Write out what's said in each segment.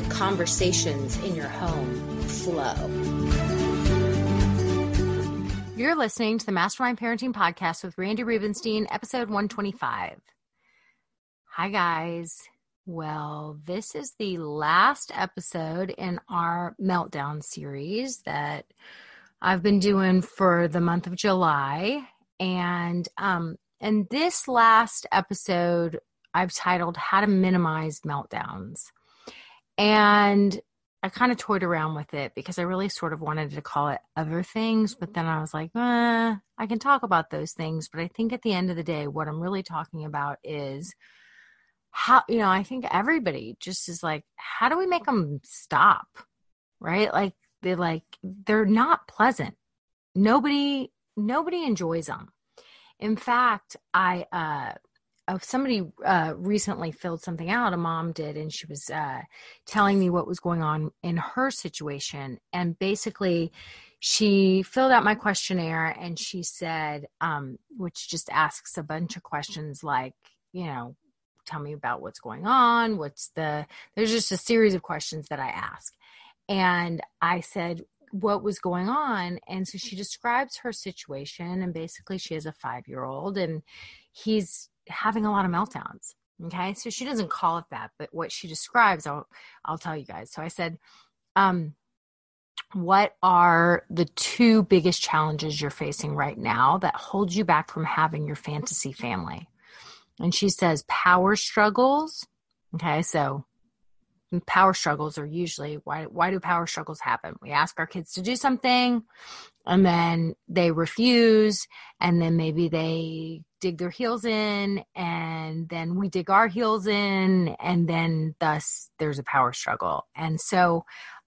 the conversations in your home flow. You're listening to the Mastermind Parenting Podcast with Randy Rubenstein, episode 125. Hi, guys. Well, this is the last episode in our Meltdown series that I've been doing for the month of July and um and this last episode I've titled How to Minimize Meltdowns. And I kind of toyed around with it because I really sort of wanted to call it other things, but then I was like, eh, I can talk about those things. But I think at the end of the day, what I'm really talking about is how, you know, I think everybody just is like, how do we make them stop? Right? Like, they're like, they're not pleasant. Nobody nobody enjoys them. In fact, I uh, uh, somebody uh, recently filled something out. A mom did, and she was uh, telling me what was going on in her situation. And basically, she filled out my questionnaire, and she said, um, which just asks a bunch of questions like, you know, tell me about what's going on. What's the? There's just a series of questions that I ask, and I said, what was going on. And so she describes her situation. And basically, she has a five year old and he's having a lot of meltdowns. Okay. So she doesn't call it that, but what she describes, I'll, I'll tell you guys. So I said, um, what are the two biggest challenges you're facing right now that hold you back from having your fantasy family? And she says power struggles. Okay. So power struggles are usually why why do power struggles happen we ask our kids to do something and then they refuse and then maybe they dig their heels in and then we dig our heels in and then thus there's a power struggle. And so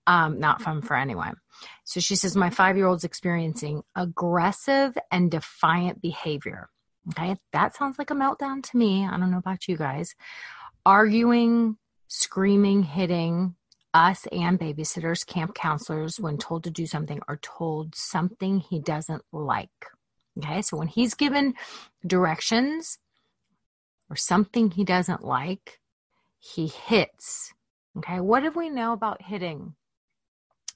um, not fun for anyone. So she says my five year old's experiencing aggressive and defiant behavior. Okay that sounds like a meltdown to me. I don't know about you guys. Arguing screaming, hitting us and babysitters, camp counselors, when told to do something, are told something he doesn't like. Okay, so when he's given directions or something he doesn't like, he hits. Okay, what do we know about hitting?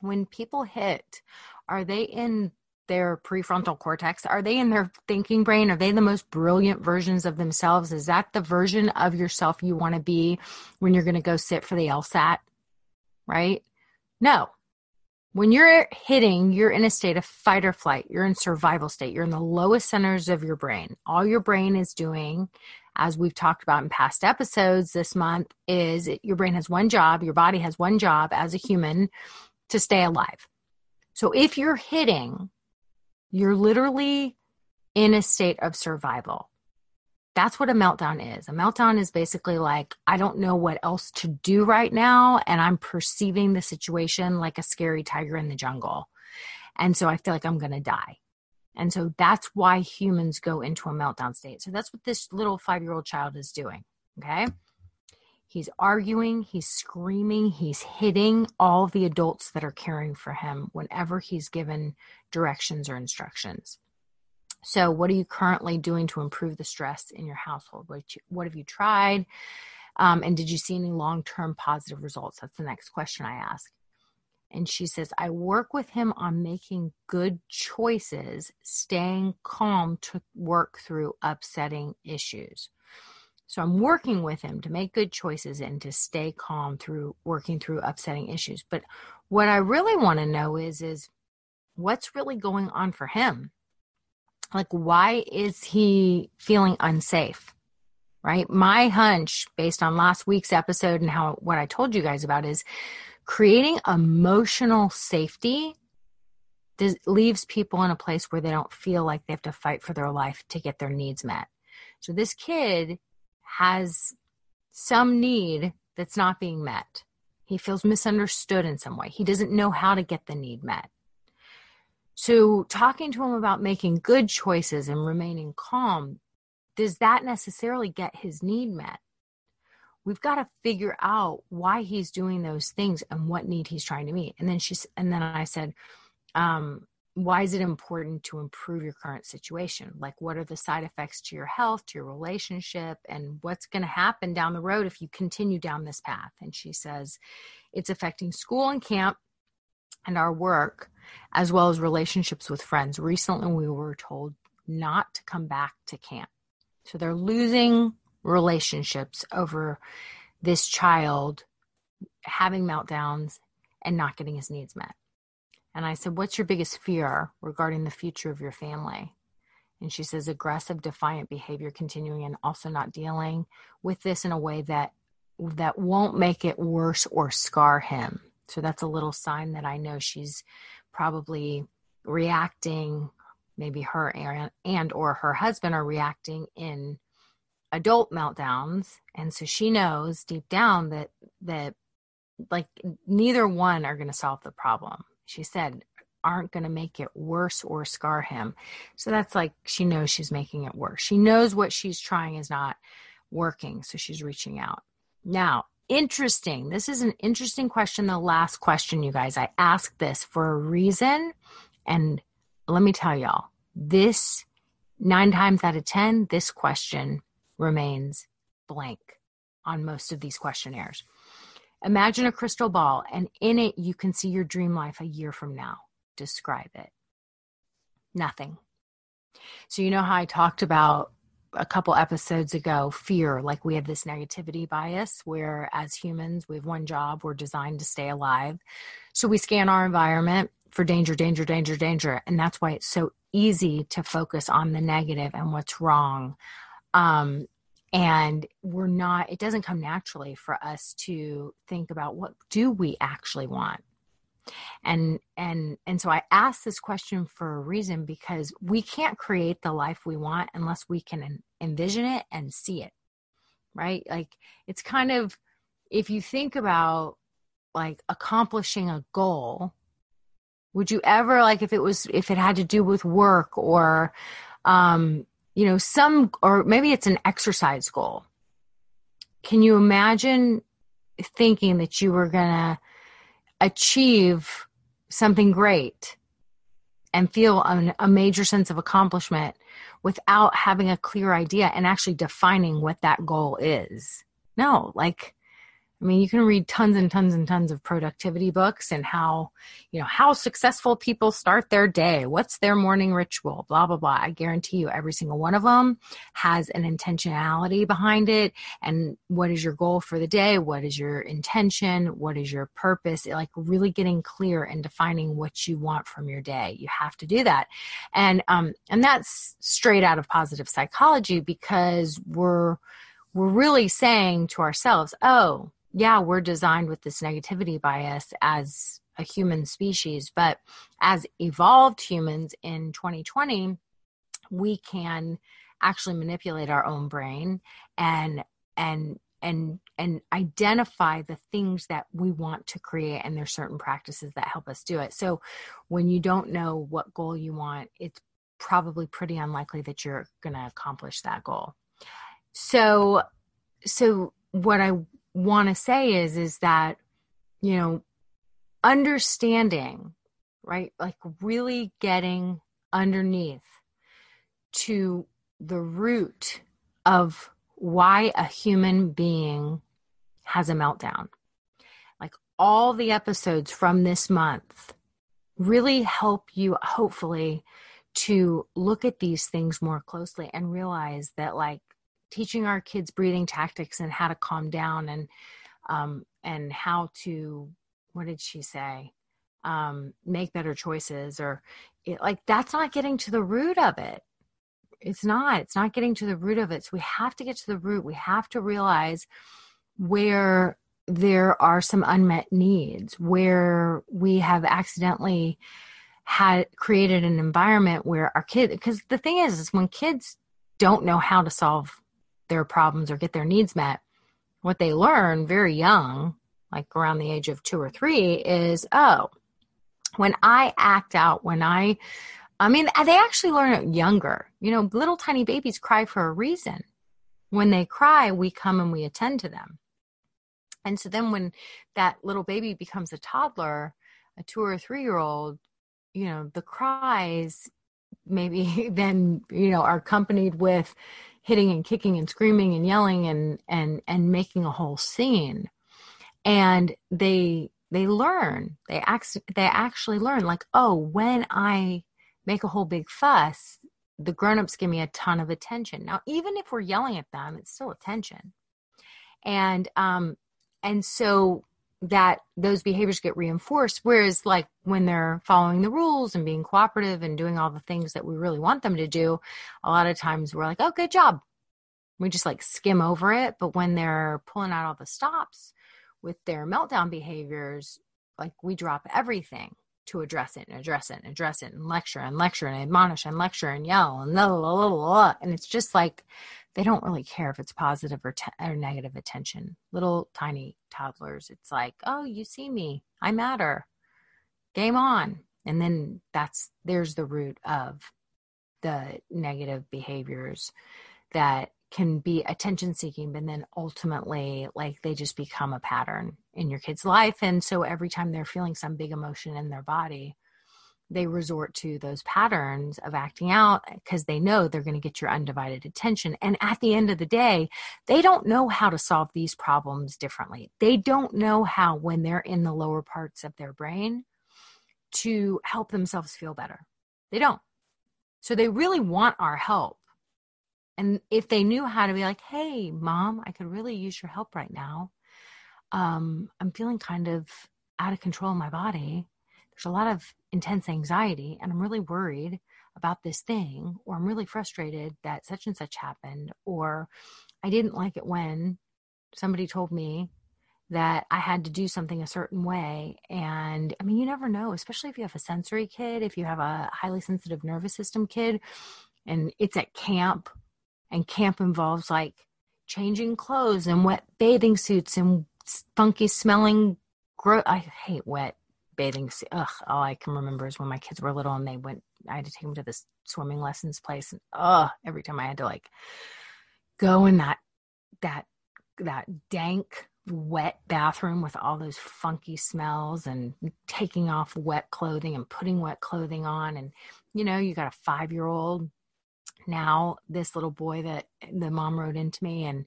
When people hit, are they in their prefrontal cortex? Are they in their thinking brain? Are they the most brilliant versions of themselves? Is that the version of yourself you want to be when you're going to go sit for the LSAT? Right? No. When you're hitting, you're in a state of fight or flight. You're in survival state. You're in the lowest centers of your brain. All your brain is doing, as we've talked about in past episodes this month, is your brain has one job, your body has one job as a human to stay alive. So if you're hitting, you're literally in a state of survival. That's what a meltdown is. A meltdown is basically like, I don't know what else to do right now. And I'm perceiving the situation like a scary tiger in the jungle. And so I feel like I'm going to die. And so that's why humans go into a meltdown state. So that's what this little five year old child is doing. Okay. He's arguing, he's screaming, he's hitting all the adults that are caring for him whenever he's given directions or instructions. So, what are you currently doing to improve the stress in your household? What, you, what have you tried? Um, and did you see any long term positive results? That's the next question I ask. And she says, I work with him on making good choices, staying calm to work through upsetting issues. So I'm working with him to make good choices and to stay calm through working through upsetting issues. But what I really want to know is is what's really going on for him? Like why is he feeling unsafe? Right? My hunch based on last week's episode and how what I told you guys about is creating emotional safety leaves people in a place where they don't feel like they have to fight for their life to get their needs met. So this kid has some need that's not being met. He feels misunderstood in some way. He doesn't know how to get the need met. So, talking to him about making good choices and remaining calm, does that necessarily get his need met? We've got to figure out why he's doing those things and what need he's trying to meet. And then she's, and then I said, um, why is it important to improve your current situation? Like, what are the side effects to your health, to your relationship, and what's going to happen down the road if you continue down this path? And she says, it's affecting school and camp and our work, as well as relationships with friends. Recently, we were told not to come back to camp. So they're losing relationships over this child having meltdowns and not getting his needs met. And I said, What's your biggest fear regarding the future of your family? And she says, aggressive, defiant behavior continuing and also not dealing with this in a way that that won't make it worse or scar him. So that's a little sign that I know she's probably reacting maybe her and, and or her husband are reacting in adult meltdowns and so she knows deep down that that like neither one are going to solve the problem she said, aren't going to make it worse or scar him. So that's like she knows she's making it worse. She knows what she's trying is not working. So she's reaching out. Now, interesting. This is an interesting question. The last question, you guys. I asked this for a reason. And let me tell y'all, this nine times out of 10, this question remains blank on most of these questionnaires. Imagine a crystal ball, and in it, you can see your dream life a year from now. Describe it. Nothing. So, you know how I talked about a couple episodes ago fear, like we have this negativity bias where, as humans, we have one job, we're designed to stay alive. So, we scan our environment for danger, danger, danger, danger. And that's why it's so easy to focus on the negative and what's wrong. Um, and we're not it doesn't come naturally for us to think about what do we actually want and and and so i asked this question for a reason because we can't create the life we want unless we can envision it and see it right like it's kind of if you think about like accomplishing a goal would you ever like if it was if it had to do with work or um you know, some, or maybe it's an exercise goal. Can you imagine thinking that you were going to achieve something great and feel an, a major sense of accomplishment without having a clear idea and actually defining what that goal is? No, like I mean, you can read tons and tons and tons of productivity books and how, you know, how successful people start their day. What's their morning ritual? Blah, blah, blah. I guarantee you every single one of them has an intentionality behind it. And what is your goal for the day? What is your intention? What is your purpose? Like really getting clear and defining what you want from your day. You have to do that. And, um, and that's straight out of positive psychology because we're, we're really saying to ourselves, oh, yeah, we're designed with this negativity bias as a human species, but as evolved humans in 2020, we can actually manipulate our own brain and and and and identify the things that we want to create and there's certain practices that help us do it. So when you don't know what goal you want, it's probably pretty unlikely that you're going to accomplish that goal. So so what I want to say is is that you know understanding right like really getting underneath to the root of why a human being has a meltdown. Like all the episodes from this month really help you hopefully to look at these things more closely and realize that like teaching our kids breathing tactics and how to calm down and um, and how to what did she say? Um, make better choices or it, like that's not getting to the root of it. It's not. It's not getting to the root of it. So we have to get to the root. We have to realize where there are some unmet needs where we have accidentally had created an environment where our kids because the thing is is when kids don't know how to solve their problems or get their needs met what they learn very young like around the age of two or three is oh when i act out when i i mean they actually learn it younger. You know little tiny babies cry for a reason. When they cry we come and we attend to them. And so then when that little baby becomes a toddler a two or three year old you know the cries maybe then you know are accompanied with hitting and kicking and screaming and yelling and and and making a whole scene. And they they learn. They act they actually learn like oh when i make a whole big fuss the grown-ups give me a ton of attention. Now even if we're yelling at them it's still attention. And um and so that those behaviors get reinforced. Whereas, like when they're following the rules and being cooperative and doing all the things that we really want them to do, a lot of times we're like, oh, good job. We just like skim over it. But when they're pulling out all the stops with their meltdown behaviors, like we drop everything to address it and address it and address it and lecture and lecture and admonish and lecture and yell and blah, blah, blah. and it's just like they don't really care if it's positive or, te- or negative attention. Little tiny toddlers, it's like, oh, you see me, I matter, game on. And then that's there's the root of the negative behaviors that can be attention seeking, but then ultimately, like they just become a pattern in your kid's life. And so every time they're feeling some big emotion in their body, they resort to those patterns of acting out because they know they're going to get your undivided attention. And at the end of the day, they don't know how to solve these problems differently. They don't know how, when they're in the lower parts of their brain, to help themselves feel better. They don't. So they really want our help. And if they knew how to be like, hey, mom, I could really use your help right now. Um, I'm feeling kind of out of control in my body there's a lot of intense anxiety and I'm really worried about this thing, or I'm really frustrated that such and such happened, or I didn't like it when somebody told me that I had to do something a certain way. And I mean, you never know, especially if you have a sensory kid, if you have a highly sensitive nervous system kid, and it's at camp, and camp involves like changing clothes and wet bathing suits and funky smelling. Gro- I hate wet bathing suit. Ugh, all I can remember is when my kids were little and they went. I had to take them to this swimming lessons place, and ugh, every time I had to like go in that that that dank wet bathroom with all those funky smells and taking off wet clothing and putting wet clothing on and you know you got a 5 year old now this little boy that the mom wrote into me and,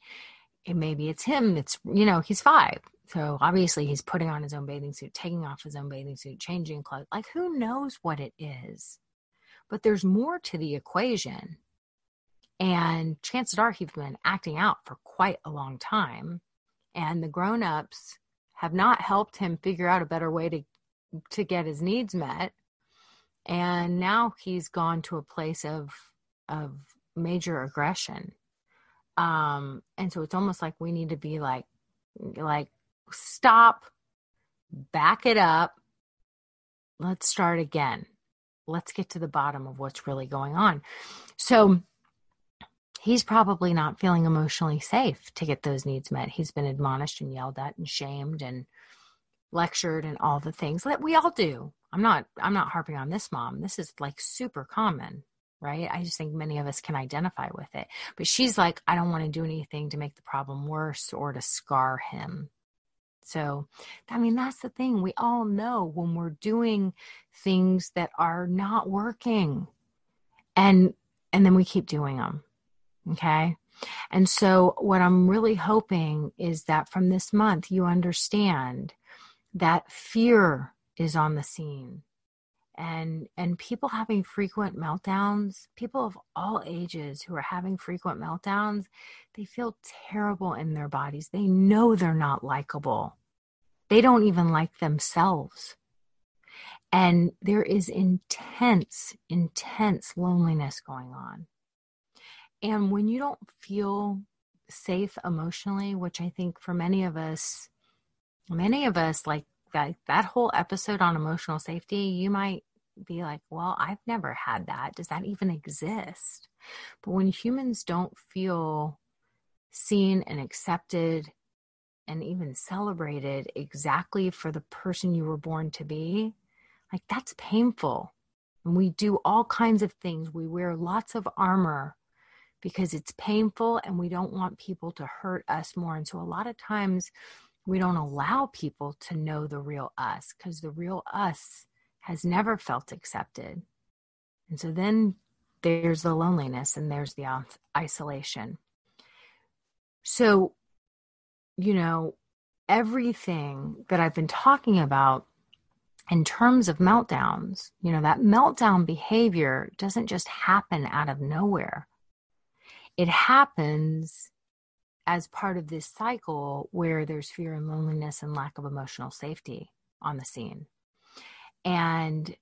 and maybe it's him it's you know he's 5 so obviously he's putting on his own bathing suit, taking off his own bathing suit, changing clothes. Like who knows what it is? But there's more to the equation. And chances are he's been acting out for quite a long time. And the grown-ups have not helped him figure out a better way to to get his needs met. And now he's gone to a place of of major aggression. Um, and so it's almost like we need to be like like stop, back it up. Let's start again. Let's get to the bottom of what's really going on. So he's probably not feeling emotionally safe to get those needs met. He's been admonished and yelled at and shamed and lectured and all the things that we all do. I'm not I'm not harping on this mom. This is like super common, right? I just think many of us can identify with it. But she's like I don't want to do anything to make the problem worse or to scar him. So, I mean, that's the thing. We all know when we're doing things that are not working and and then we keep doing them. Okay? And so what I'm really hoping is that from this month you understand that fear is on the scene and and people having frequent meltdowns people of all ages who are having frequent meltdowns they feel terrible in their bodies. They know they're not likable. They don't even like themselves. And there is intense intense loneliness going on. And when you don't feel safe emotionally which i think for many of us many of us like that that whole episode on emotional safety you might be like, well, I've never had that. Does that even exist? But when humans don't feel seen and accepted and even celebrated exactly for the person you were born to be, like that's painful. And we do all kinds of things. We wear lots of armor because it's painful and we don't want people to hurt us more. And so a lot of times we don't allow people to know the real us because the real us has never felt accepted. And so then there's the loneliness and there's the isolation. So, you know, everything that I've been talking about in terms of meltdowns, you know, that meltdown behavior doesn't just happen out of nowhere. It happens as part of this cycle where there's fear and loneliness and lack of emotional safety on the scene. And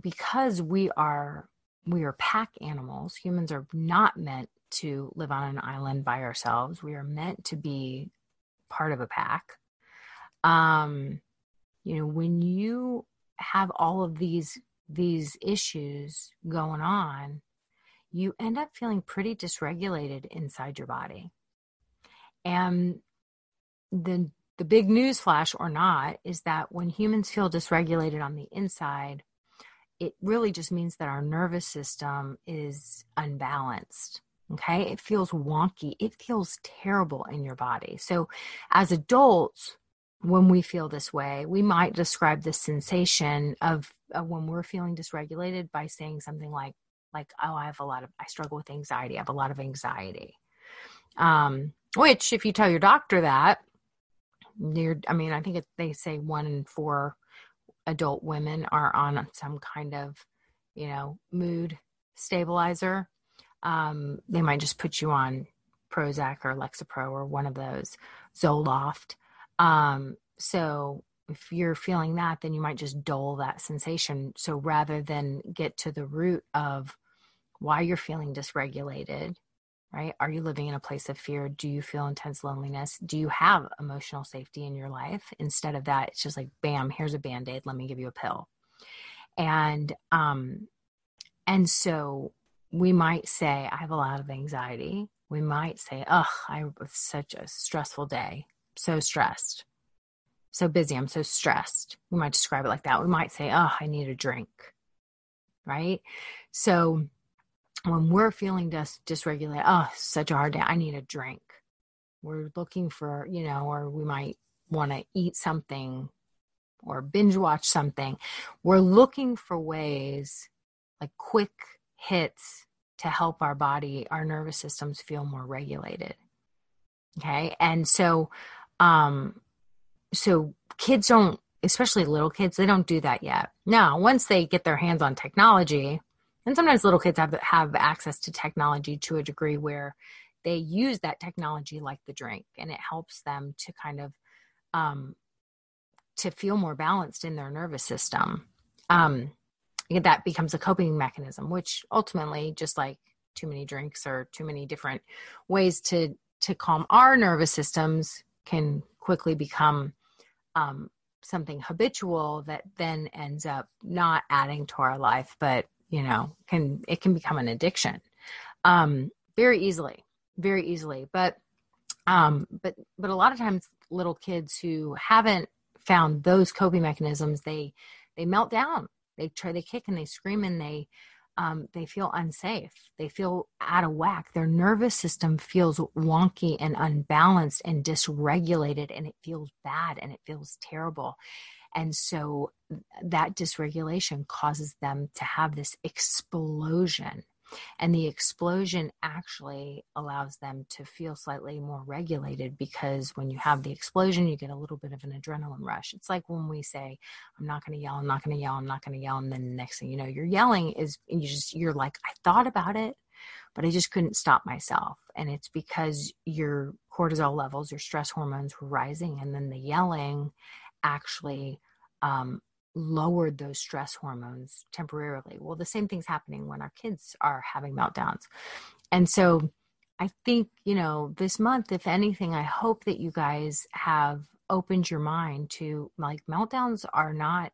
because we are we are pack animals, humans are not meant to live on an island by ourselves. We are meant to be part of a pack. Um, you know, when you have all of these these issues going on, you end up feeling pretty dysregulated inside your body. And the the big news flash or not is that when humans feel dysregulated on the inside, it really just means that our nervous system is unbalanced. Okay. It feels wonky. It feels terrible in your body. So, as adults, when we feel this way, we might describe this sensation of, of when we're feeling dysregulated by saying something like, like, oh, I have a lot of, I struggle with anxiety. I have a lot of anxiety. Um, which, if you tell your doctor that, near i mean i think it, they say one in four adult women are on some kind of you know mood stabilizer. Um, they might just put you on prozac or lexapro or one of those zoloft. Um, so if you're feeling that then you might just dull that sensation. So rather than get to the root of why you're feeling dysregulated right? Are you living in a place of fear? Do you feel intense loneliness? Do you have emotional safety in your life? Instead of that, it's just like, bam, here's a band aid. Let me give you a pill. And, um, and so we might say, I have a lot of anxiety. We might say, oh, I was such a stressful day, so stressed, so busy, I'm so stressed. We might describe it like that. We might say, oh, I need a drink, right? So, when we're feeling dis- dysregulated, oh, such a hard day, I need a drink. We're looking for, you know, or we might want to eat something or binge watch something. We're looking for ways, like quick hits, to help our body, our nervous systems feel more regulated. Okay. And so, um, so kids don't, especially little kids, they don't do that yet. Now, once they get their hands on technology, and sometimes little kids have have access to technology to a degree where they use that technology like the drink and it helps them to kind of um, to feel more balanced in their nervous system. Um, that becomes a coping mechanism which ultimately just like too many drinks or too many different ways to to calm our nervous systems can quickly become um, something habitual that then ends up not adding to our life but you know can it can become an addiction um very easily very easily but um but but a lot of times little kids who haven't found those coping mechanisms they they melt down they try they kick and they scream and they um, they feel unsafe. They feel out of whack. Their nervous system feels wonky and unbalanced and dysregulated, and it feels bad and it feels terrible. And so that dysregulation causes them to have this explosion. And the explosion actually allows them to feel slightly more regulated because when you have the explosion, you get a little bit of an adrenaline rush. It's like when we say, I'm not going to yell, I'm not going to yell, I'm not going to yell. And then the next thing you know, you're yelling is, you just, you're like, I thought about it, but I just couldn't stop myself. And it's because your cortisol levels, your stress hormones were rising. And then the yelling actually um, lowered those stress hormones temporarily. Well, the same thing's happening when our kids are having meltdowns. And so I think, you know, this month, if anything, I hope that you guys have opened your mind to like meltdowns are not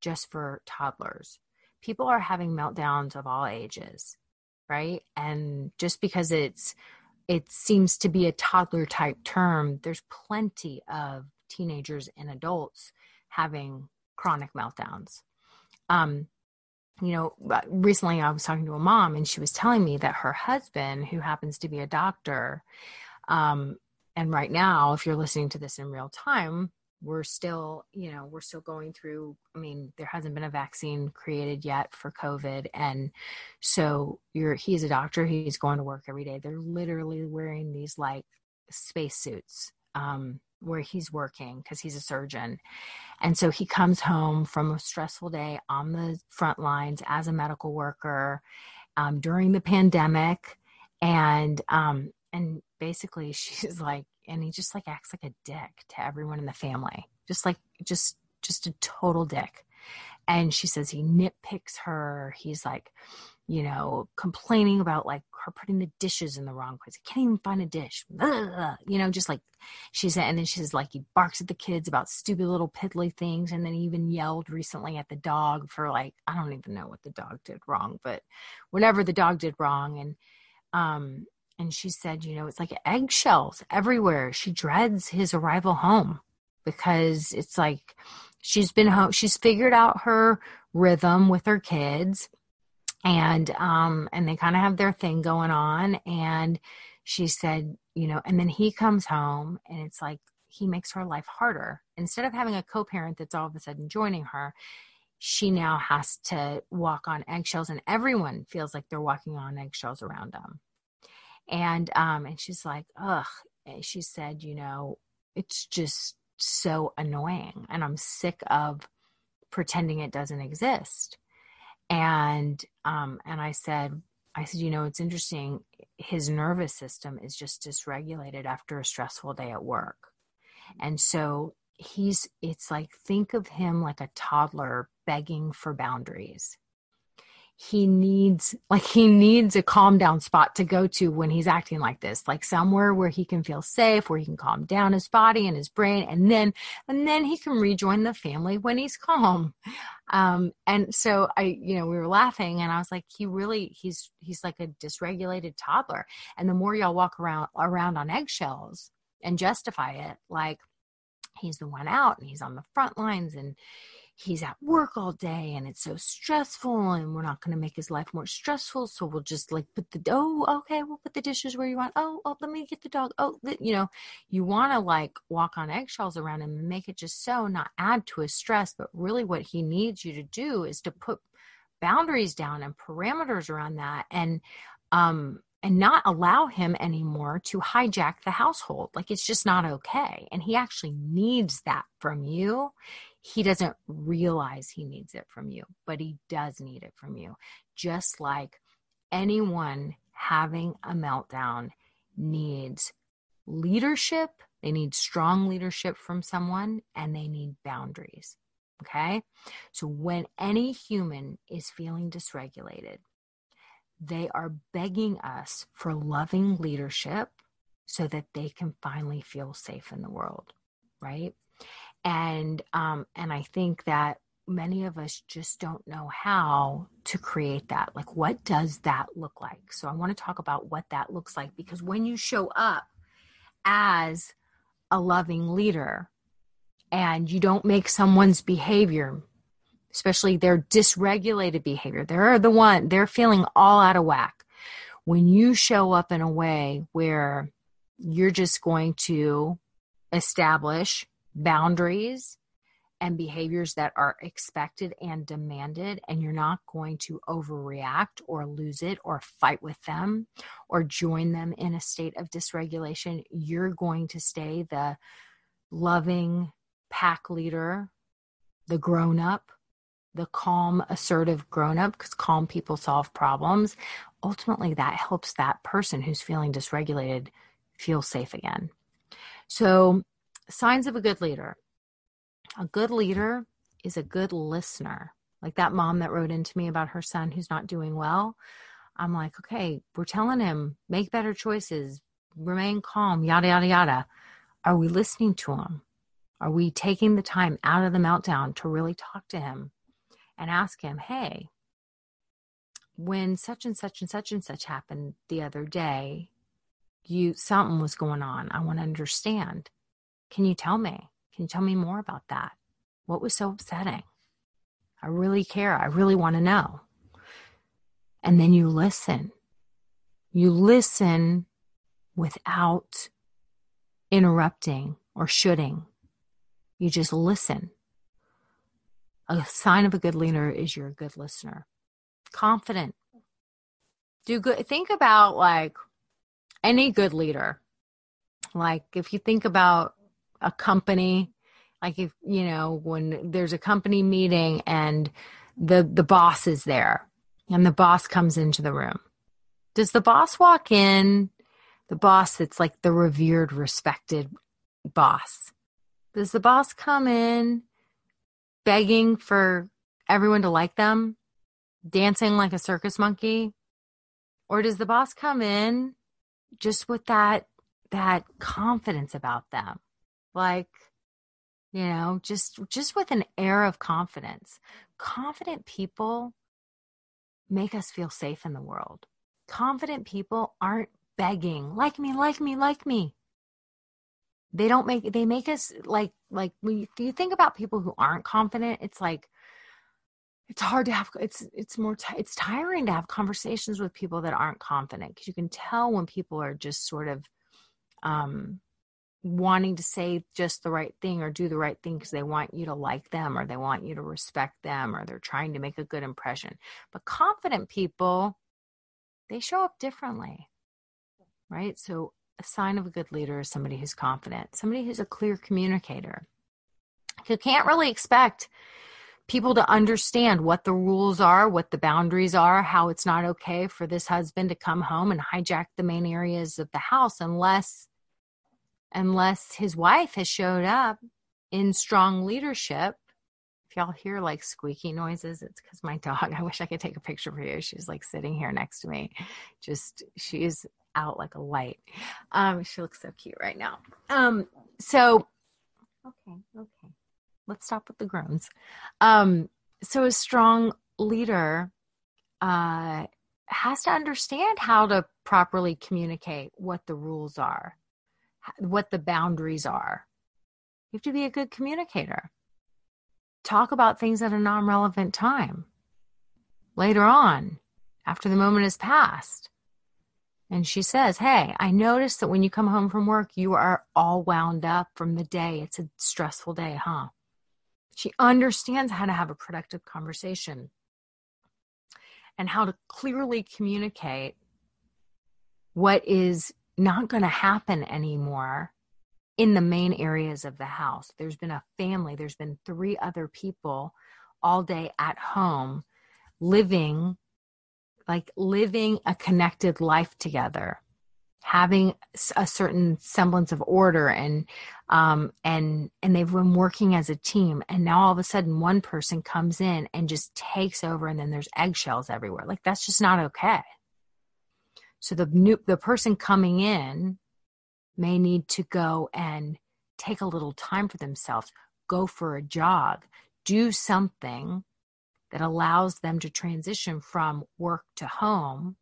just for toddlers. People are having meltdowns of all ages, right? And just because it's it seems to be a toddler type term, there's plenty of teenagers and adults having chronic meltdowns. Um, you know, recently I was talking to a mom and she was telling me that her husband, who happens to be a doctor, um, and right now, if you're listening to this in real time, we're still, you know, we're still going through. I mean, there hasn't been a vaccine created yet for COVID, and so you're. He's a doctor. He's going to work every day. They're literally wearing these like spacesuits um, where he's working because he's a surgeon. And so he comes home from a stressful day on the front lines as a medical worker um, during the pandemic. And, um, and basically she's like, and he just like acts like a dick to everyone in the family, just like, just, just a total dick. And she says he nitpicks her. He's like, you know, complaining about like her putting the dishes in the wrong place. I can't even find a dish. You know, just like she said, and then she's like he barks at the kids about stupid little piddly things, and then he even yelled recently at the dog for like I don't even know what the dog did wrong, but whatever the dog did wrong, and um, and she said, you know, it's like eggshells everywhere. She dreads his arrival home because it's like she's been home. She's figured out her rhythm with her kids and um and they kind of have their thing going on and she said you know and then he comes home and it's like he makes her life harder. Instead of having a co-parent that's all of a sudden joining her she now has to walk on eggshells and everyone feels like they're walking on eggshells around them. And um and she's like ugh and she said you know it's just so annoying and i'm sick of pretending it doesn't exist and um, and I said, I said, you know, it's interesting. His nervous system is just dysregulated after a stressful day at work, and so he's. It's like think of him like a toddler begging for boundaries he needs like he needs a calm down spot to go to when he's acting like this like somewhere where he can feel safe where he can calm down his body and his brain and then and then he can rejoin the family when he's calm. Um and so i you know we were laughing and i was like he really he's he's like a dysregulated toddler. And the more y'all walk around around on eggshells and justify it like he's the one out and he's on the front lines and he's at work all day and it's so stressful and we're not going to make his life more stressful so we'll just like put the oh okay we'll put the dishes where you want oh oh let me get the dog oh you know you want to like walk on eggshells around him and make it just so not add to his stress but really what he needs you to do is to put boundaries down and parameters around that and um and not allow him anymore to hijack the household. Like it's just not okay. And he actually needs that from you he doesn't realize he needs it from you, but he does need it from you. Just like anyone having a meltdown needs leadership, they need strong leadership from someone, and they need boundaries. Okay. So when any human is feeling dysregulated, they are begging us for loving leadership so that they can finally feel safe in the world. Right and um, and I think that many of us just don't know how to create that. Like, what does that look like? So I want to talk about what that looks like because when you show up as a loving leader and you don't make someone's behavior especially their dysregulated behavior they're the one they're feeling all out of whack when you show up in a way where you're just going to establish boundaries and behaviors that are expected and demanded, and you're not going to overreact or lose it or fight with them or join them in a state of dysregulation. You're going to stay the loving pack leader, the grown up, the calm, assertive grown up, because calm people solve problems. Ultimately, that helps that person who's feeling dysregulated feel safe again. So, signs of a good leader a good leader is a good listener. Like that mom that wrote into me about her son who's not doing well. I'm like, okay, we're telling him, make better choices, remain calm, yada, yada, yada. Are we listening to him? Are we taking the time out of the meltdown to really talk to him and ask him, hey, when such and such and such and such happened the other day, you something was going on. I want to understand. Can you tell me? Can you tell me more about that? What was so upsetting? I really care. I really want to know. And then you listen. You listen without interrupting or shoulding. You just listen. A sign of a good leader is you're a good listener. Confident. Do good. Think about like any good leader. Like if you think about a company. Like if you know when there's a company meeting and the the boss is there and the boss comes into the room. Does the boss walk in? The boss that's like the revered respected boss. Does the boss come in begging for everyone to like them dancing like a circus monkey? Or does the boss come in just with that that confidence about them like you know just just with an air of confidence. Confident people make us feel safe in the world. Confident people aren't begging like me like me like me. They don't make they make us like like when you think about people who aren't confident it's like it's hard to have it's it's more t- it's tiring to have conversations with people that aren't confident because you can tell when people are just sort of um wanting to say just the right thing or do the right thing because they want you to like them or they want you to respect them or they're trying to make a good impression. But confident people, they show up differently, right? So, a sign of a good leader is somebody who's confident, somebody who's a clear communicator, who can't really expect people to understand what the rules are, what the boundaries are, how it's not okay for this husband to come home and hijack the main areas of the house unless unless his wife has showed up in strong leadership. If y'all hear like squeaky noises, it's because my dog, I wish I could take a picture for you. She's like sitting here next to me. Just, she's out like a light. Um, she looks so cute right now. Um, so, okay, okay. Let's stop with the groans. Um, so a strong leader uh, has to understand how to properly communicate what the rules are what the boundaries are. You have to be a good communicator. Talk about things at a non relevant time. Later on, after the moment has passed. And she says, Hey, I noticed that when you come home from work, you are all wound up from the day. It's a stressful day, huh? She understands how to have a productive conversation and how to clearly communicate what is not going to happen anymore in the main areas of the house. There's been a family, there's been three other people all day at home living like living a connected life together having a certain semblance of order and um and and they've been working as a team. And now all of a sudden one person comes in and just takes over and then there's eggshells everywhere. Like that's just not okay so the new the person coming in may need to go and take a little time for themselves, go for a jog, do something that allows them to transition from work to home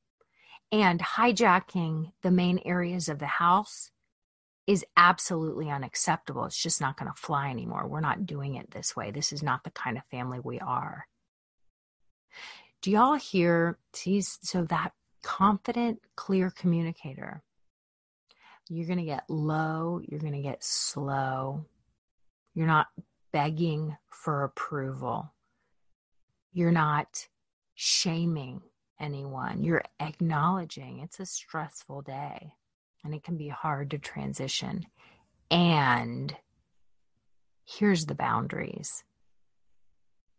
and hijacking the main areas of the house is absolutely unacceptable. It's just not going to fly anymore. We're not doing it this way. This is not the kind of family we are. Do y'all hear? See, so that confident, clear communicator. You're going to get low, you're going to get slow. You're not begging for approval. You're not shaming anyone. You're acknowledging it's a stressful day and it can be hard to transition. And here's the boundaries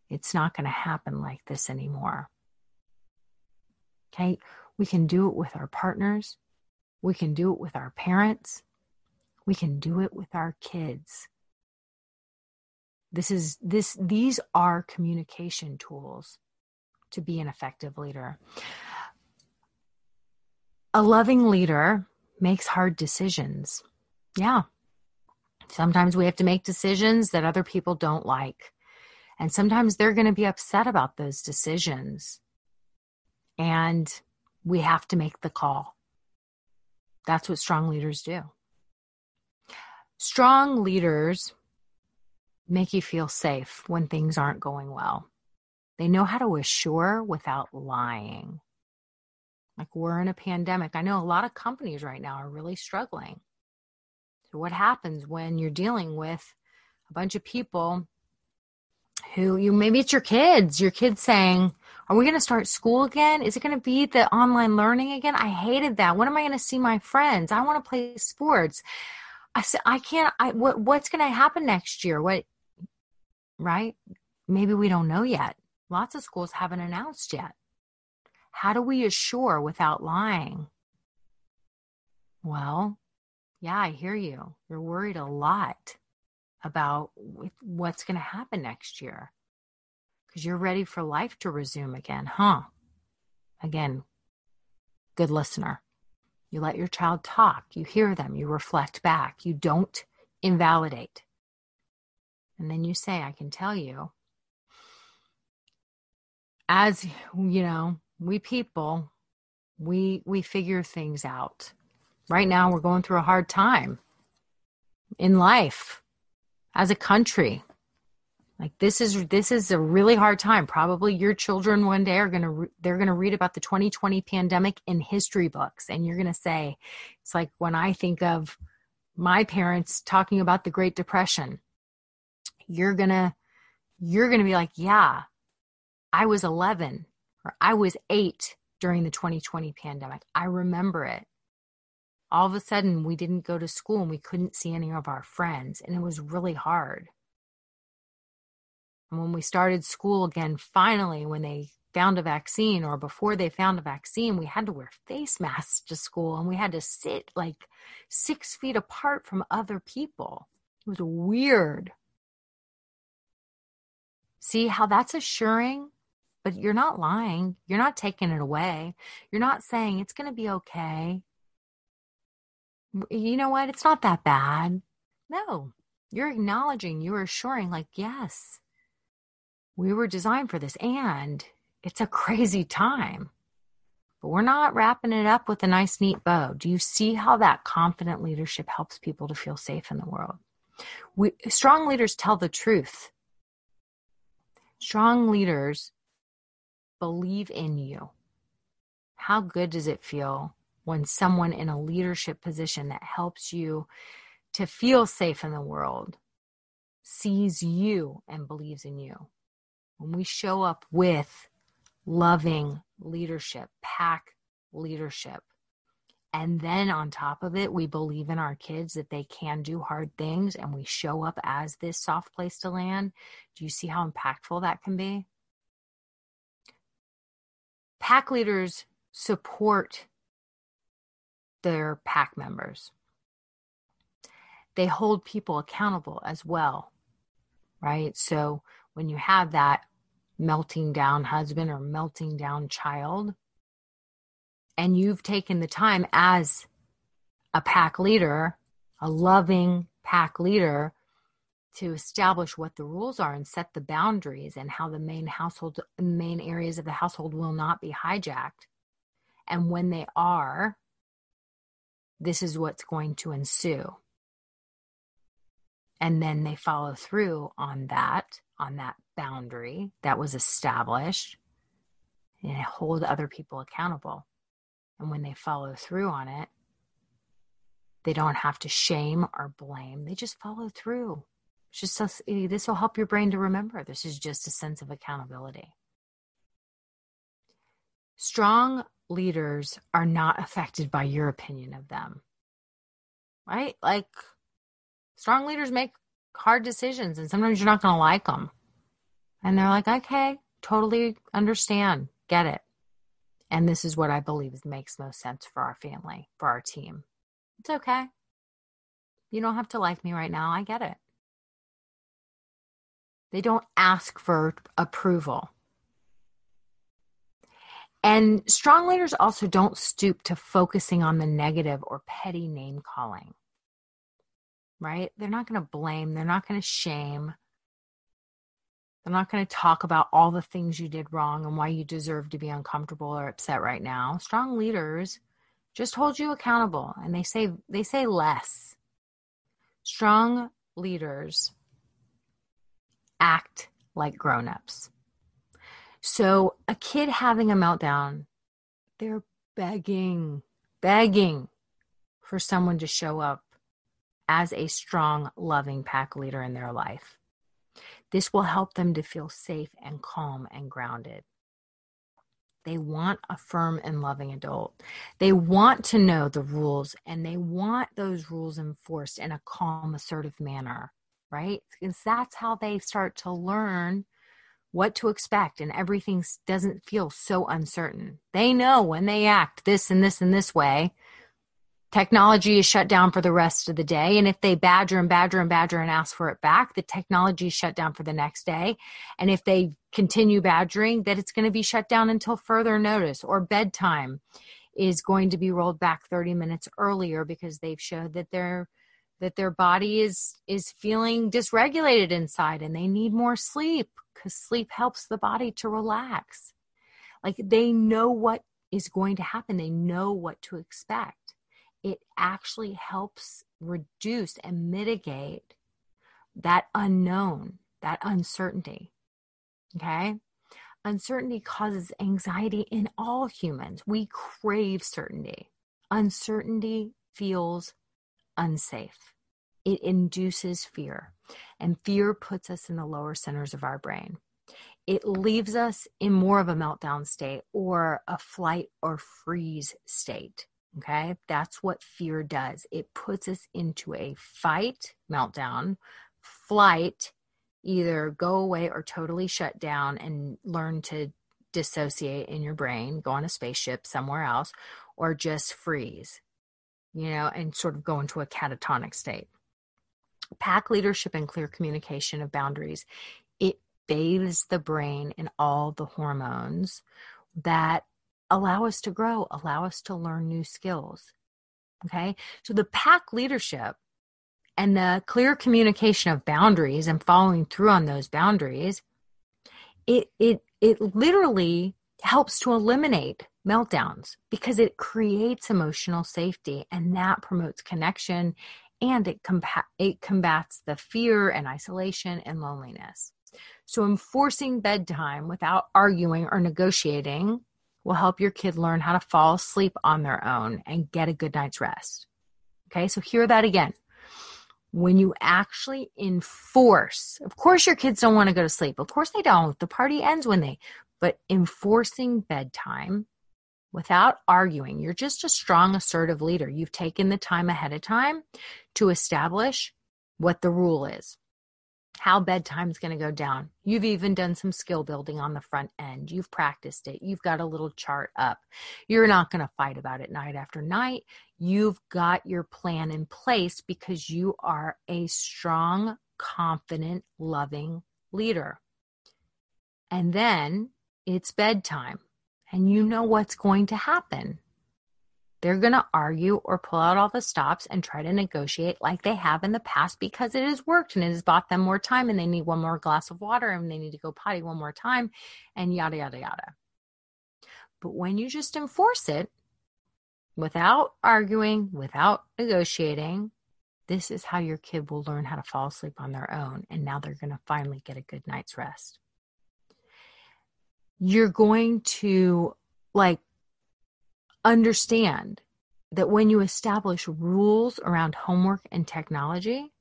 it's not going to happen like this anymore. Okay, we can do it with our partners, we can do it with our parents, we can do it with our kids. This is this these are communication tools to be an effective leader. A loving leader makes hard decisions. Yeah. Sometimes we have to make decisions that other people don't like. And sometimes they're going to be upset about those decisions. And we have to make the call. That's what strong leaders do. Strong leaders make you feel safe when things aren't going well. They know how to assure without lying. Like we're in a pandemic. I know a lot of companies right now are really struggling. So, what happens when you're dealing with a bunch of people who you maybe it's your kids, your kids saying, Are we going to start school again? Is it going to be the online learning again? I hated that. When am I going to see my friends? I want to play sports. I said, I can't, I, what, what's going to happen next year? What, right? Maybe we don't know yet. Lots of schools haven't announced yet. How do we assure without lying? Well, yeah, I hear you. You're worried a lot about what's going to happen next year because you're ready for life to resume again, huh? Again, good listener. You let your child talk, you hear them, you reflect back, you don't invalidate. And then you say, I can tell you, as you know, we people, we we figure things out. Right now we're going through a hard time in life as a country. Like this is this is a really hard time. Probably your children one day are going to re- they're going to read about the 2020 pandemic in history books and you're going to say it's like when I think of my parents talking about the Great Depression. You're going to you're going to be like, "Yeah, I was 11 or I was 8 during the 2020 pandemic. I remember it." All of a sudden, we didn't go to school and we couldn't see any of our friends and it was really hard when we started school again, finally, when they found a vaccine or before they found a vaccine, we had to wear face masks to school and we had to sit like six feet apart from other people. It was weird. See how that's assuring, but you're not lying. You're not taking it away. You're not saying it's going to be okay. You know what? It's not that bad. No, you're acknowledging, you're assuring, like, yes, we were designed for this and it's a crazy time. But we're not wrapping it up with a nice, neat bow. Do you see how that confident leadership helps people to feel safe in the world? We, strong leaders tell the truth. Strong leaders believe in you. How good does it feel when someone in a leadership position that helps you to feel safe in the world sees you and believes in you? When we show up with loving leadership, pack leadership, and then on top of it, we believe in our kids that they can do hard things and we show up as this soft place to land. Do you see how impactful that can be? Pack leaders support their pack members. They hold people accountable as well, right? So when you have that melting down husband or melting down child, and you've taken the time as a pack leader, a loving pack leader, to establish what the rules are and set the boundaries and how the main household main areas of the household will not be hijacked. And when they are this is what's going to ensue. And then they follow through on that on that boundary that was established and hold other people accountable and when they follow through on it they don't have to shame or blame they just follow through just a, eh, this will help your brain to remember. This is just a sense of accountability. Strong leaders are not affected by your opinion of them. Right? Like strong leaders make hard decisions and sometimes you're not going to like them. And they're like, "Okay, totally understand. Get it." And this is what I believe makes most sense for our family, for our team. It's okay. You don't have to like me right now. I get it. They don't ask for approval. And strong leaders also don't stoop to focusing on the negative or petty name calling, right? They're not going to blame, they're not going to shame. They're not going to talk about all the things you did wrong and why you deserve to be uncomfortable or upset right now. Strong leaders just hold you accountable and they say they say less. Strong leaders act like grown-ups. So a kid having a meltdown, they're begging, begging for someone to show up as a strong, loving pack leader in their life. This will help them to feel safe and calm and grounded. They want a firm and loving adult. They want to know the rules and they want those rules enforced in a calm, assertive manner, right? Because that's how they start to learn what to expect and everything doesn't feel so uncertain. They know when they act this and this and this way, technology is shut down for the rest of the day. And if they badger and badger and badger and ask for it back, the technology is shut down for the next day. And if they continue badgering, that it's going to be shut down until further notice or bedtime is going to be rolled back 30 minutes earlier because they've showed that their that their body is is feeling dysregulated inside and they need more sleep because sleep helps the body to relax like they know what is going to happen they know what to expect it actually helps reduce and mitigate that unknown, that uncertainty. Okay? Uncertainty causes anxiety in all humans. We crave certainty. Uncertainty feels unsafe. It induces fear, and fear puts us in the lower centers of our brain. It leaves us in more of a meltdown state or a flight or freeze state. Okay, that's what fear does. It puts us into a fight, meltdown, flight, either go away or totally shut down and learn to dissociate in your brain, go on a spaceship somewhere else, or just freeze, you know, and sort of go into a catatonic state. Pack leadership and clear communication of boundaries, it bathes the brain in all the hormones that allow us to grow, allow us to learn new skills. Okay. So the pack leadership and the clear communication of boundaries and following through on those boundaries, it, it, it literally helps to eliminate meltdowns because it creates emotional safety and that promotes connection and it, compa- it combats the fear and isolation and loneliness. So enforcing bedtime without arguing or negotiating will help your kid learn how to fall asleep on their own and get a good night's rest. Okay, so hear that again. When you actually enforce, of course, your kids don't want to go to sleep. Of course, they don't. The party ends when they, but enforcing bedtime without arguing, you're just a strong, assertive leader. You've taken the time ahead of time to establish what the rule is how bedtime's going to go down. You've even done some skill building on the front end. You've practiced it. You've got a little chart up. You're not going to fight about it night after night. You've got your plan in place because you are a strong, confident, loving leader. And then it's bedtime and you know what's going to happen. They're going to argue or pull out all the stops and try to negotiate like they have in the past because it has worked and it has bought them more time and they need one more glass of water and they need to go potty one more time and yada, yada, yada. But when you just enforce it without arguing, without negotiating, this is how your kid will learn how to fall asleep on their own. And now they're going to finally get a good night's rest. You're going to like understand that when you establish rules around homework and technology,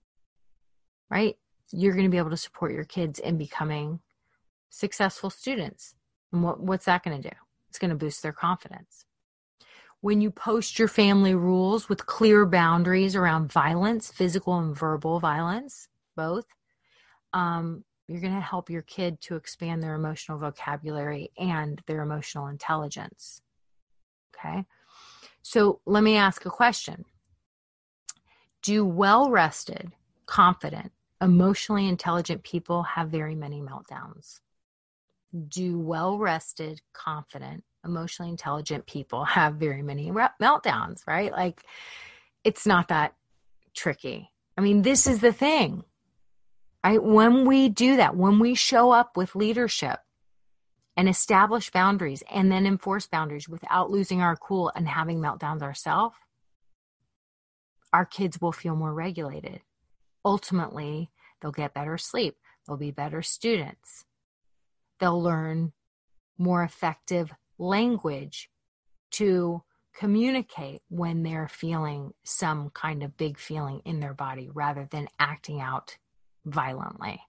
right, you're going to be able to support your kids in becoming successful students. And what, what's that going to do? It's going to boost their confidence. When you post your family rules with clear boundaries around violence, physical and verbal violence, both, um, you're going to help your kid to expand their emotional vocabulary and their emotional intelligence. Okay. So let me ask a question Do well rested, confident, emotionally intelligent people have very many meltdowns? Do well rested, confident, emotionally intelligent people have very many re- meltdowns, right? Like it's not that tricky. I mean, this is the thing Right? When we do that, when we show up with leadership and establish boundaries and then enforce boundaries without losing our cool and having meltdowns ourselves, our kids will feel more regulated. Ultimately, they'll get better sleep, they'll be better students, they'll learn more effective language to communicate when they're feeling some kind of big feeling in their body rather than acting out violently.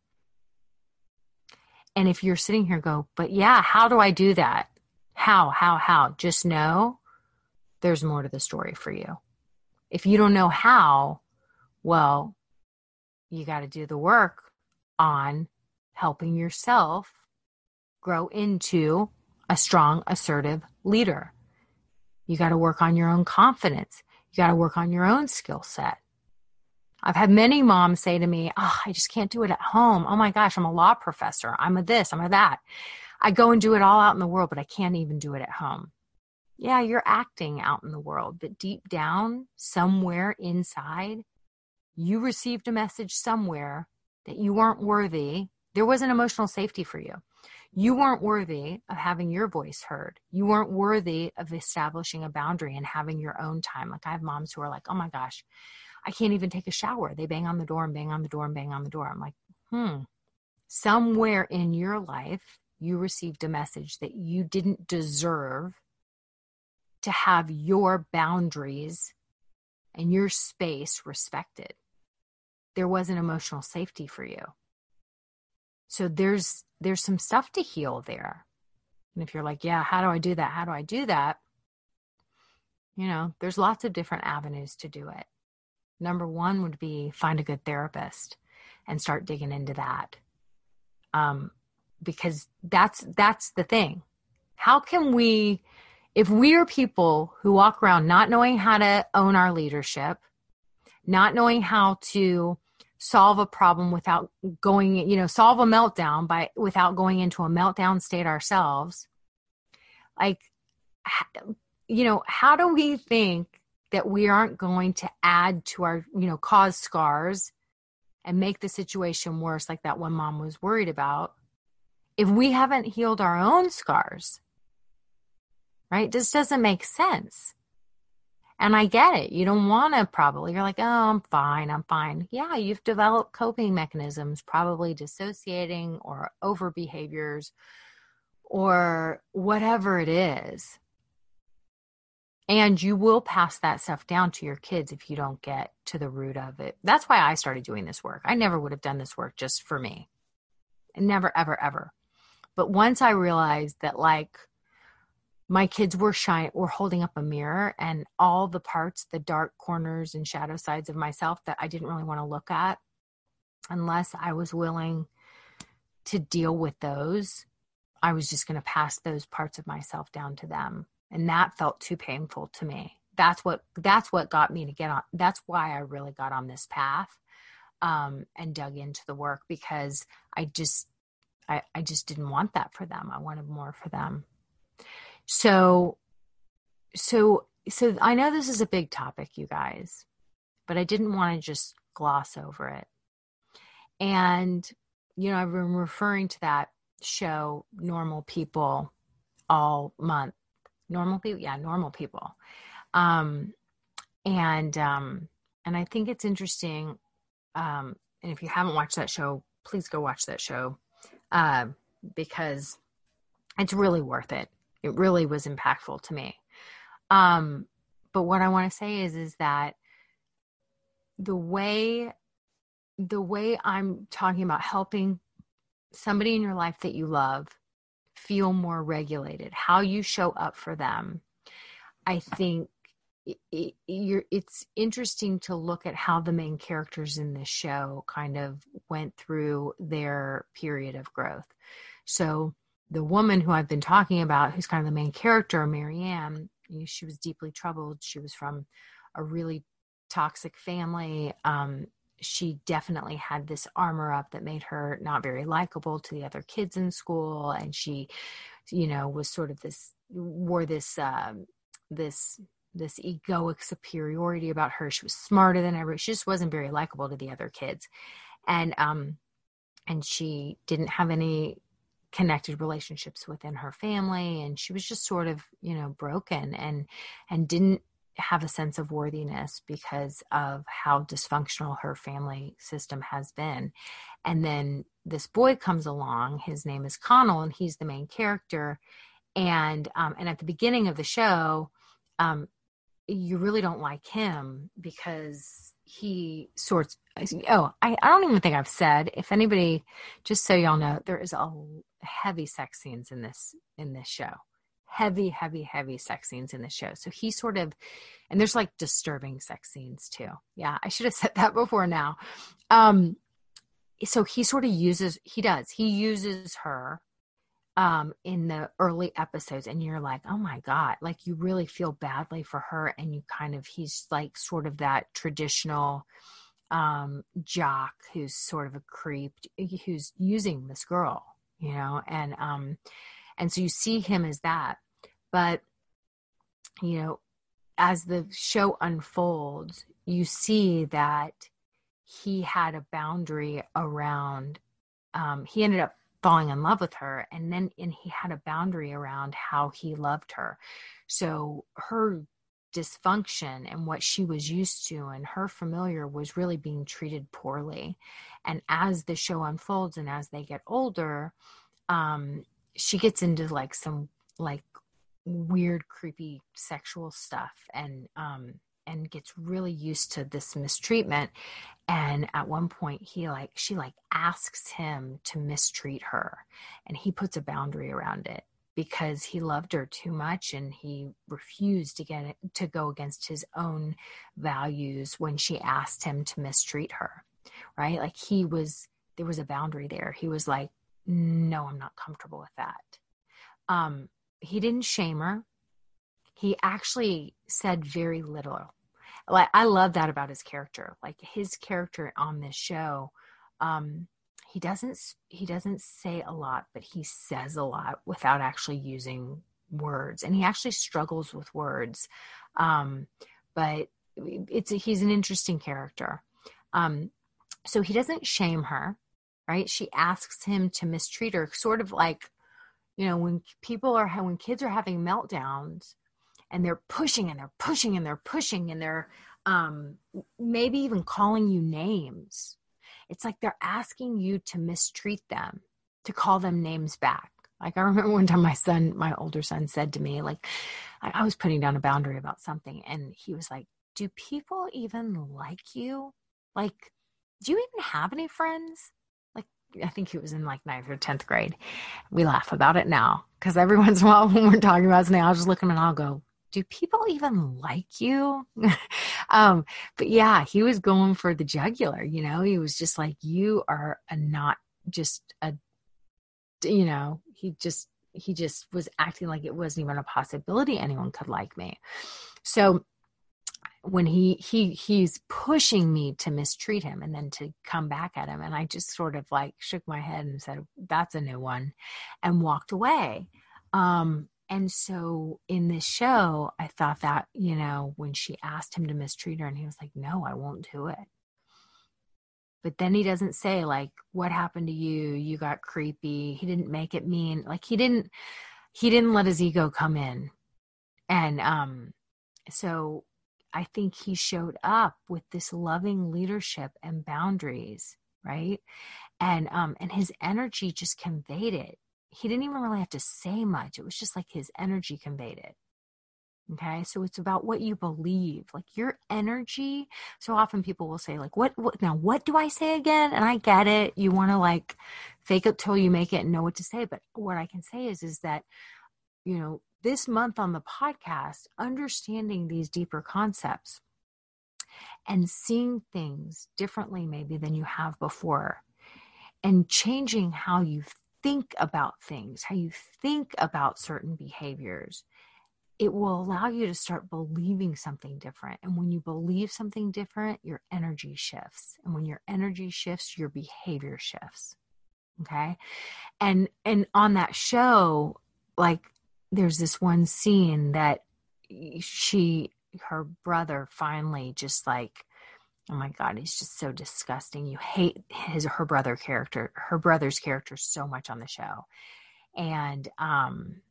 And if you're sitting here go, but yeah, how do I do that? How, how, how? Just know there's more to the story for you. If you don't know how, well, you got to do the work on helping yourself grow into a strong, assertive leader. You got to work on your own confidence. You got to work on your own skill set. I've had many moms say to me, Oh, I just can't do it at home. Oh my gosh, I'm a law professor. I'm a this, I'm a that. I go and do it all out in the world, but I can't even do it at home. Yeah, you're acting out in the world, but deep down, somewhere inside, you received a message somewhere that you weren't worthy. There was an emotional safety for you. You weren't worthy of having your voice heard. You weren't worthy of establishing a boundary and having your own time. Like I have moms who are like, oh my gosh, I can't even take a shower. They bang on the door and bang on the door and bang on the door. I'm like, hmm. Somewhere in your life, you received a message that you didn't deserve to have your boundaries and your space respected. There was an emotional safety for you. So there's there's some stuff to heal there. And if you're like, yeah, how do I do that? How do I do that? You know, there's lots of different avenues to do it. Number one would be find a good therapist and start digging into that. Um, because that's that's the thing. How can we if we are people who walk around not knowing how to own our leadership, not knowing how to solve a problem without going, you know, solve a meltdown by without going into a meltdown state ourselves, like you know, how do we think that we aren't going to add to our, you know, cause scars and make the situation worse, like that one mom was worried about, if we haven't healed our own scars, right? This doesn't make sense. And I get it. You don't want to probably, you're like, oh, I'm fine. I'm fine. Yeah, you've developed coping mechanisms, probably dissociating or over behaviors or whatever it is. And you will pass that stuff down to your kids if you don't get to the root of it. That's why I started doing this work. I never would have done this work just for me. Never, ever, ever. But once I realized that, like, my kids were shy were holding up a mirror and all the parts the dark corners and shadow sides of myself that i didn't really want to look at unless i was willing to deal with those i was just going to pass those parts of myself down to them and that felt too painful to me. That's what that's what got me to get on that's why i really got on this path um, and dug into the work because i just I, I just didn't want that for them. I wanted more for them. So so so i know this is a big topic you guys but i didn't want to just gloss over it. And you know i've been referring to that show normal people all month normal people yeah normal people. Um and um and i think it's interesting um and if you haven't watched that show please go watch that show uh, because it's really worth it. It really was impactful to me. Um but what i want to say is is that the way the way I'm talking about helping somebody in your life that you love feel more regulated, how you show up for them, I think it, it, it's interesting to look at how the main characters in this show kind of went through their period of growth. So the woman who I've been talking about, who's kind of the main character, Marianne, she was deeply troubled. She was from a really toxic family. Um, she definitely had this armor up that made her not very likable to the other kids in school, and she, you know, was sort of this wore this um, this this egoic superiority about her. She was smarter than ever. She just wasn't very likable to the other kids, and um, and she didn't have any connected relationships within her family and she was just sort of you know broken and and didn't have a sense of worthiness because of how dysfunctional her family system has been. And then this boy comes along his name is connell and he's the main character. And um, and at the beginning of the show um, you really don't like him because he sorts oh I, I don't even think i've said if anybody just so y'all know there is a heavy sex scenes in this in this show heavy heavy heavy sex scenes in the show. So he sort of and there's like disturbing sex scenes too. Yeah i should have said that before now. Um so he sort of uses he does he uses her um in the early episodes and you're like oh my god like you really feel badly for her and you kind of he's like sort of that traditional um jock who's sort of a creep who's using this girl you know and um and so you see him as that. But you know as the show unfolds you see that he had a boundary around um he ended up falling in love with her and then and he had a boundary around how he loved her. So her dysfunction and what she was used to and her familiar was really being treated poorly. And as the show unfolds and as they get older um she gets into like some like weird creepy sexual stuff and um and gets really used to this mistreatment. And at one point he like she like asks him to mistreat her and he puts a boundary around it because he loved her too much and he refused to get it, to go against his own values when she asked him to mistreat her right? Like he was there was a boundary there. He was like no i'm not comfortable with that um he didn't shame her he actually said very little like I love that about his character. Like his character on this show, um, he doesn't he doesn't say a lot, but he says a lot without actually using words, and he actually struggles with words. Um, but it's a, he's an interesting character. Um, so he doesn't shame her, right? She asks him to mistreat her, sort of like, you know, when people are when kids are having meltdowns and they're pushing and they're pushing and they're pushing and they're um, maybe even calling you names. It's like they're asking you to mistreat them, to call them names back. Like I remember one time my son, my older son said to me, like, I, I was putting down a boundary about something, and he was like, Do people even like you? Like, do you even have any friends? I think he was in like ninth or 10th grade. We laugh about it now because every once in a while when we're talking about something, I'll just look at him and I'll go, do people even like you? um, but yeah, he was going for the jugular, you know, he was just like, you are a not just a, you know, he just, he just was acting like it wasn't even a possibility anyone could like me. So when he he he's pushing me to mistreat him and then to come back at him and i just sort of like shook my head and said that's a new one and walked away um and so in this show, I thought that, you know, when she asked him to mistreat her, and he was like, no, I won't do it. But then he doesn't say, like, what happened to you? You got creepy. He didn't make it mean. Like, he didn't, he didn't let his ego come in. And um, so I think he showed up with this loving leadership and boundaries, right? And um, and his energy just conveyed it he didn't even really have to say much. It was just like his energy conveyed it. Okay. So it's about what you believe, like your energy. So often people will say, like, what, what now, what do I say again? And I get it. You want to like fake it till you make it and know what to say. But what I can say is, is that, you know, this month on the podcast, understanding these deeper concepts and seeing things differently, maybe than you have before, and changing how you think about things, how you think about certain behaviors it will allow you to start believing something different. And when you believe something different, your energy shifts. And when your energy shifts, your behavior shifts. Okay. And and on that show, like there's this one scene that she her brother finally just like oh my god he's just so disgusting you hate his her brother character her brother's character so much on the show and um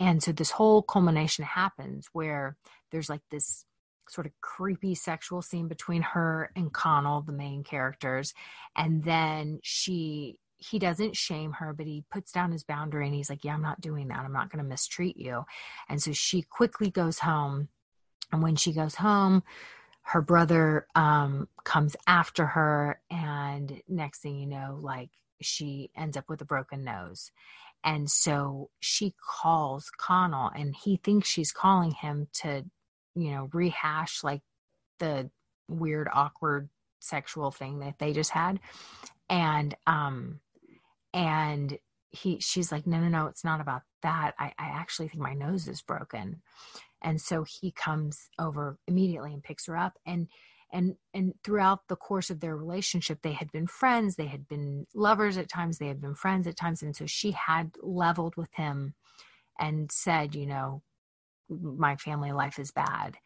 and so this whole culmination happens where there's like this sort of creepy sexual scene between her and Connell, the main characters. And then she he doesn't shame her, but he puts down his boundary and he's like, Yeah, I'm not doing that. I'm not gonna mistreat you. And so she quickly goes home. And when she goes home, her brother um, comes after her, and next thing you know, like she ends up with a broken nose. And so she calls Connell and he thinks she's calling him to, you know, rehash like the weird, awkward sexual thing that they just had. And, um, and he, she's like, no, no, no, it's not about that. I, I actually think my nose is broken. And so he comes over immediately and picks her up. And, and and throughout the course of their relationship they had been friends they had been lovers at times they had been friends at times and so she had leveled with him and said you know my family life is bad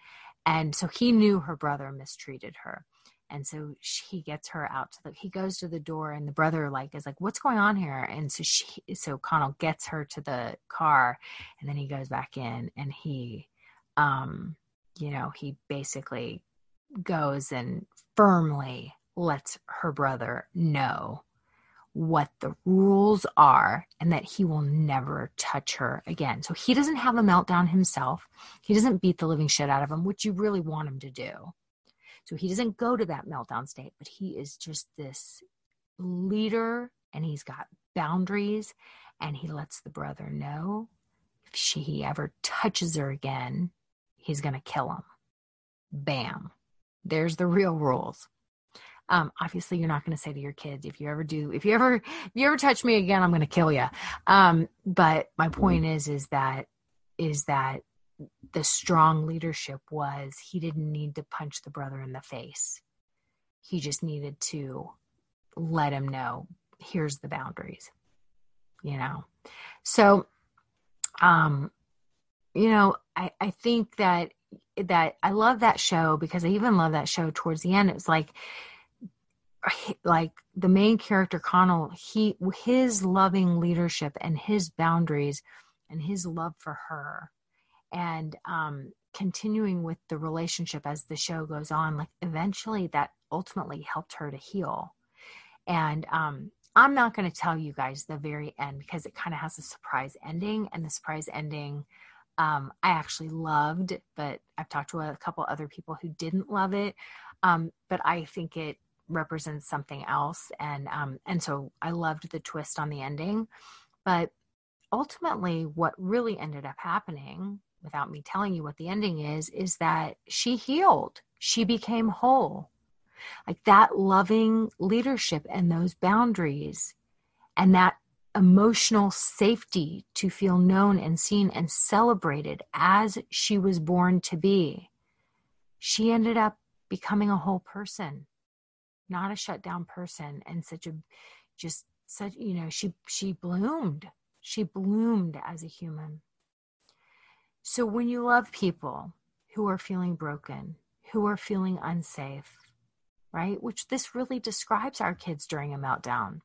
and so he knew her brother mistreated her and so he gets her out to the he goes to the door and the brother like is like what's going on here and so she so connell gets her to the car and then he goes back in and he um you know he basically goes and firmly lets her brother know what the rules are and that he will never touch her again. So he doesn't have a meltdown himself. He doesn't beat the living shit out of him, which you really want him to do. So he doesn't go to that meltdown state, but he is just this leader and he's got boundaries and he lets the brother know if she he ever touches her again, he's going to kill him. Bam. There's the real rules. Um, obviously, you're not going to say to your kids, if you ever do, if you ever, if you ever touch me again, I'm going to kill you. Um, but my point is, is that, is that the strong leadership was he didn't need to punch the brother in the face. He just needed to let him know, here's the boundaries, you know? So, um, you know, I, I think that that I love that show because I even love that show towards the end. It was like like the main character Connell, he his loving leadership and his boundaries and his love for her and um continuing with the relationship as the show goes on like eventually that ultimately helped her to heal and um i'm not going to tell you guys the very end because it kind of has a surprise ending and the surprise ending um, I actually loved, but I've talked to a couple other people who didn't love it. Um, but I think it represents something else, and um, and so I loved the twist on the ending. But ultimately, what really ended up happening, without me telling you what the ending is, is that she healed. She became whole. Like that loving leadership and those boundaries and that emotional safety to feel known and seen and celebrated as she was born to be. She ended up becoming a whole person, not a shut down person, and such a just such, you know, she she bloomed. She bloomed as a human. So when you love people who are feeling broken, who are feeling unsafe, right? Which this really describes our kids during a meltdown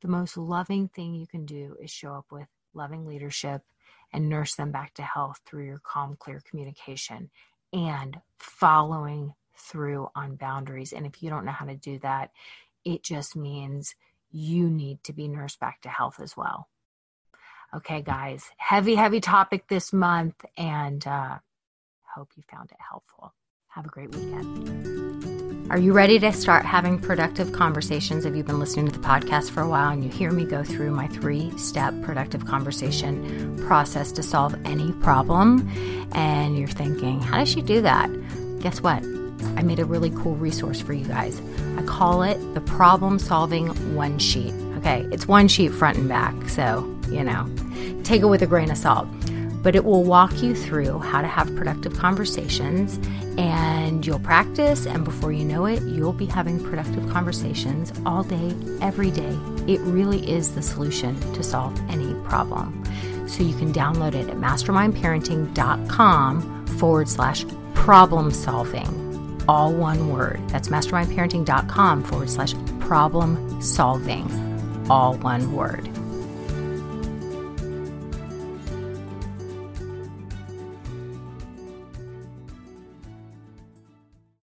the most loving thing you can do is show up with loving leadership and nurse them back to health through your calm, clear communication and following through on boundaries. And if you don't know how to do that, it just means you need to be nursed back to health as well. Okay, guys, heavy, heavy topic this month. And uh, hope you found it helpful. Have a great weekend. Are you ready to start having productive conversations? Have you've been listening to the podcast for a while and you hear me go through my three step productive conversation process to solve any problem? And you're thinking, how does she do that? Guess what? I made a really cool resource for you guys. I call it the problem solving one sheet. Okay, it's one sheet front and back, so, you know, take it with a grain of salt but it will walk you through how to have productive conversations and you'll practice. And before you know it, you'll be having productive conversations all day, every day. It really is the solution to solve any problem. So you can download it at mastermindparenting.com forward slash problem solving. All one word. That's mastermindparenting.com forward slash problem solving. All one word.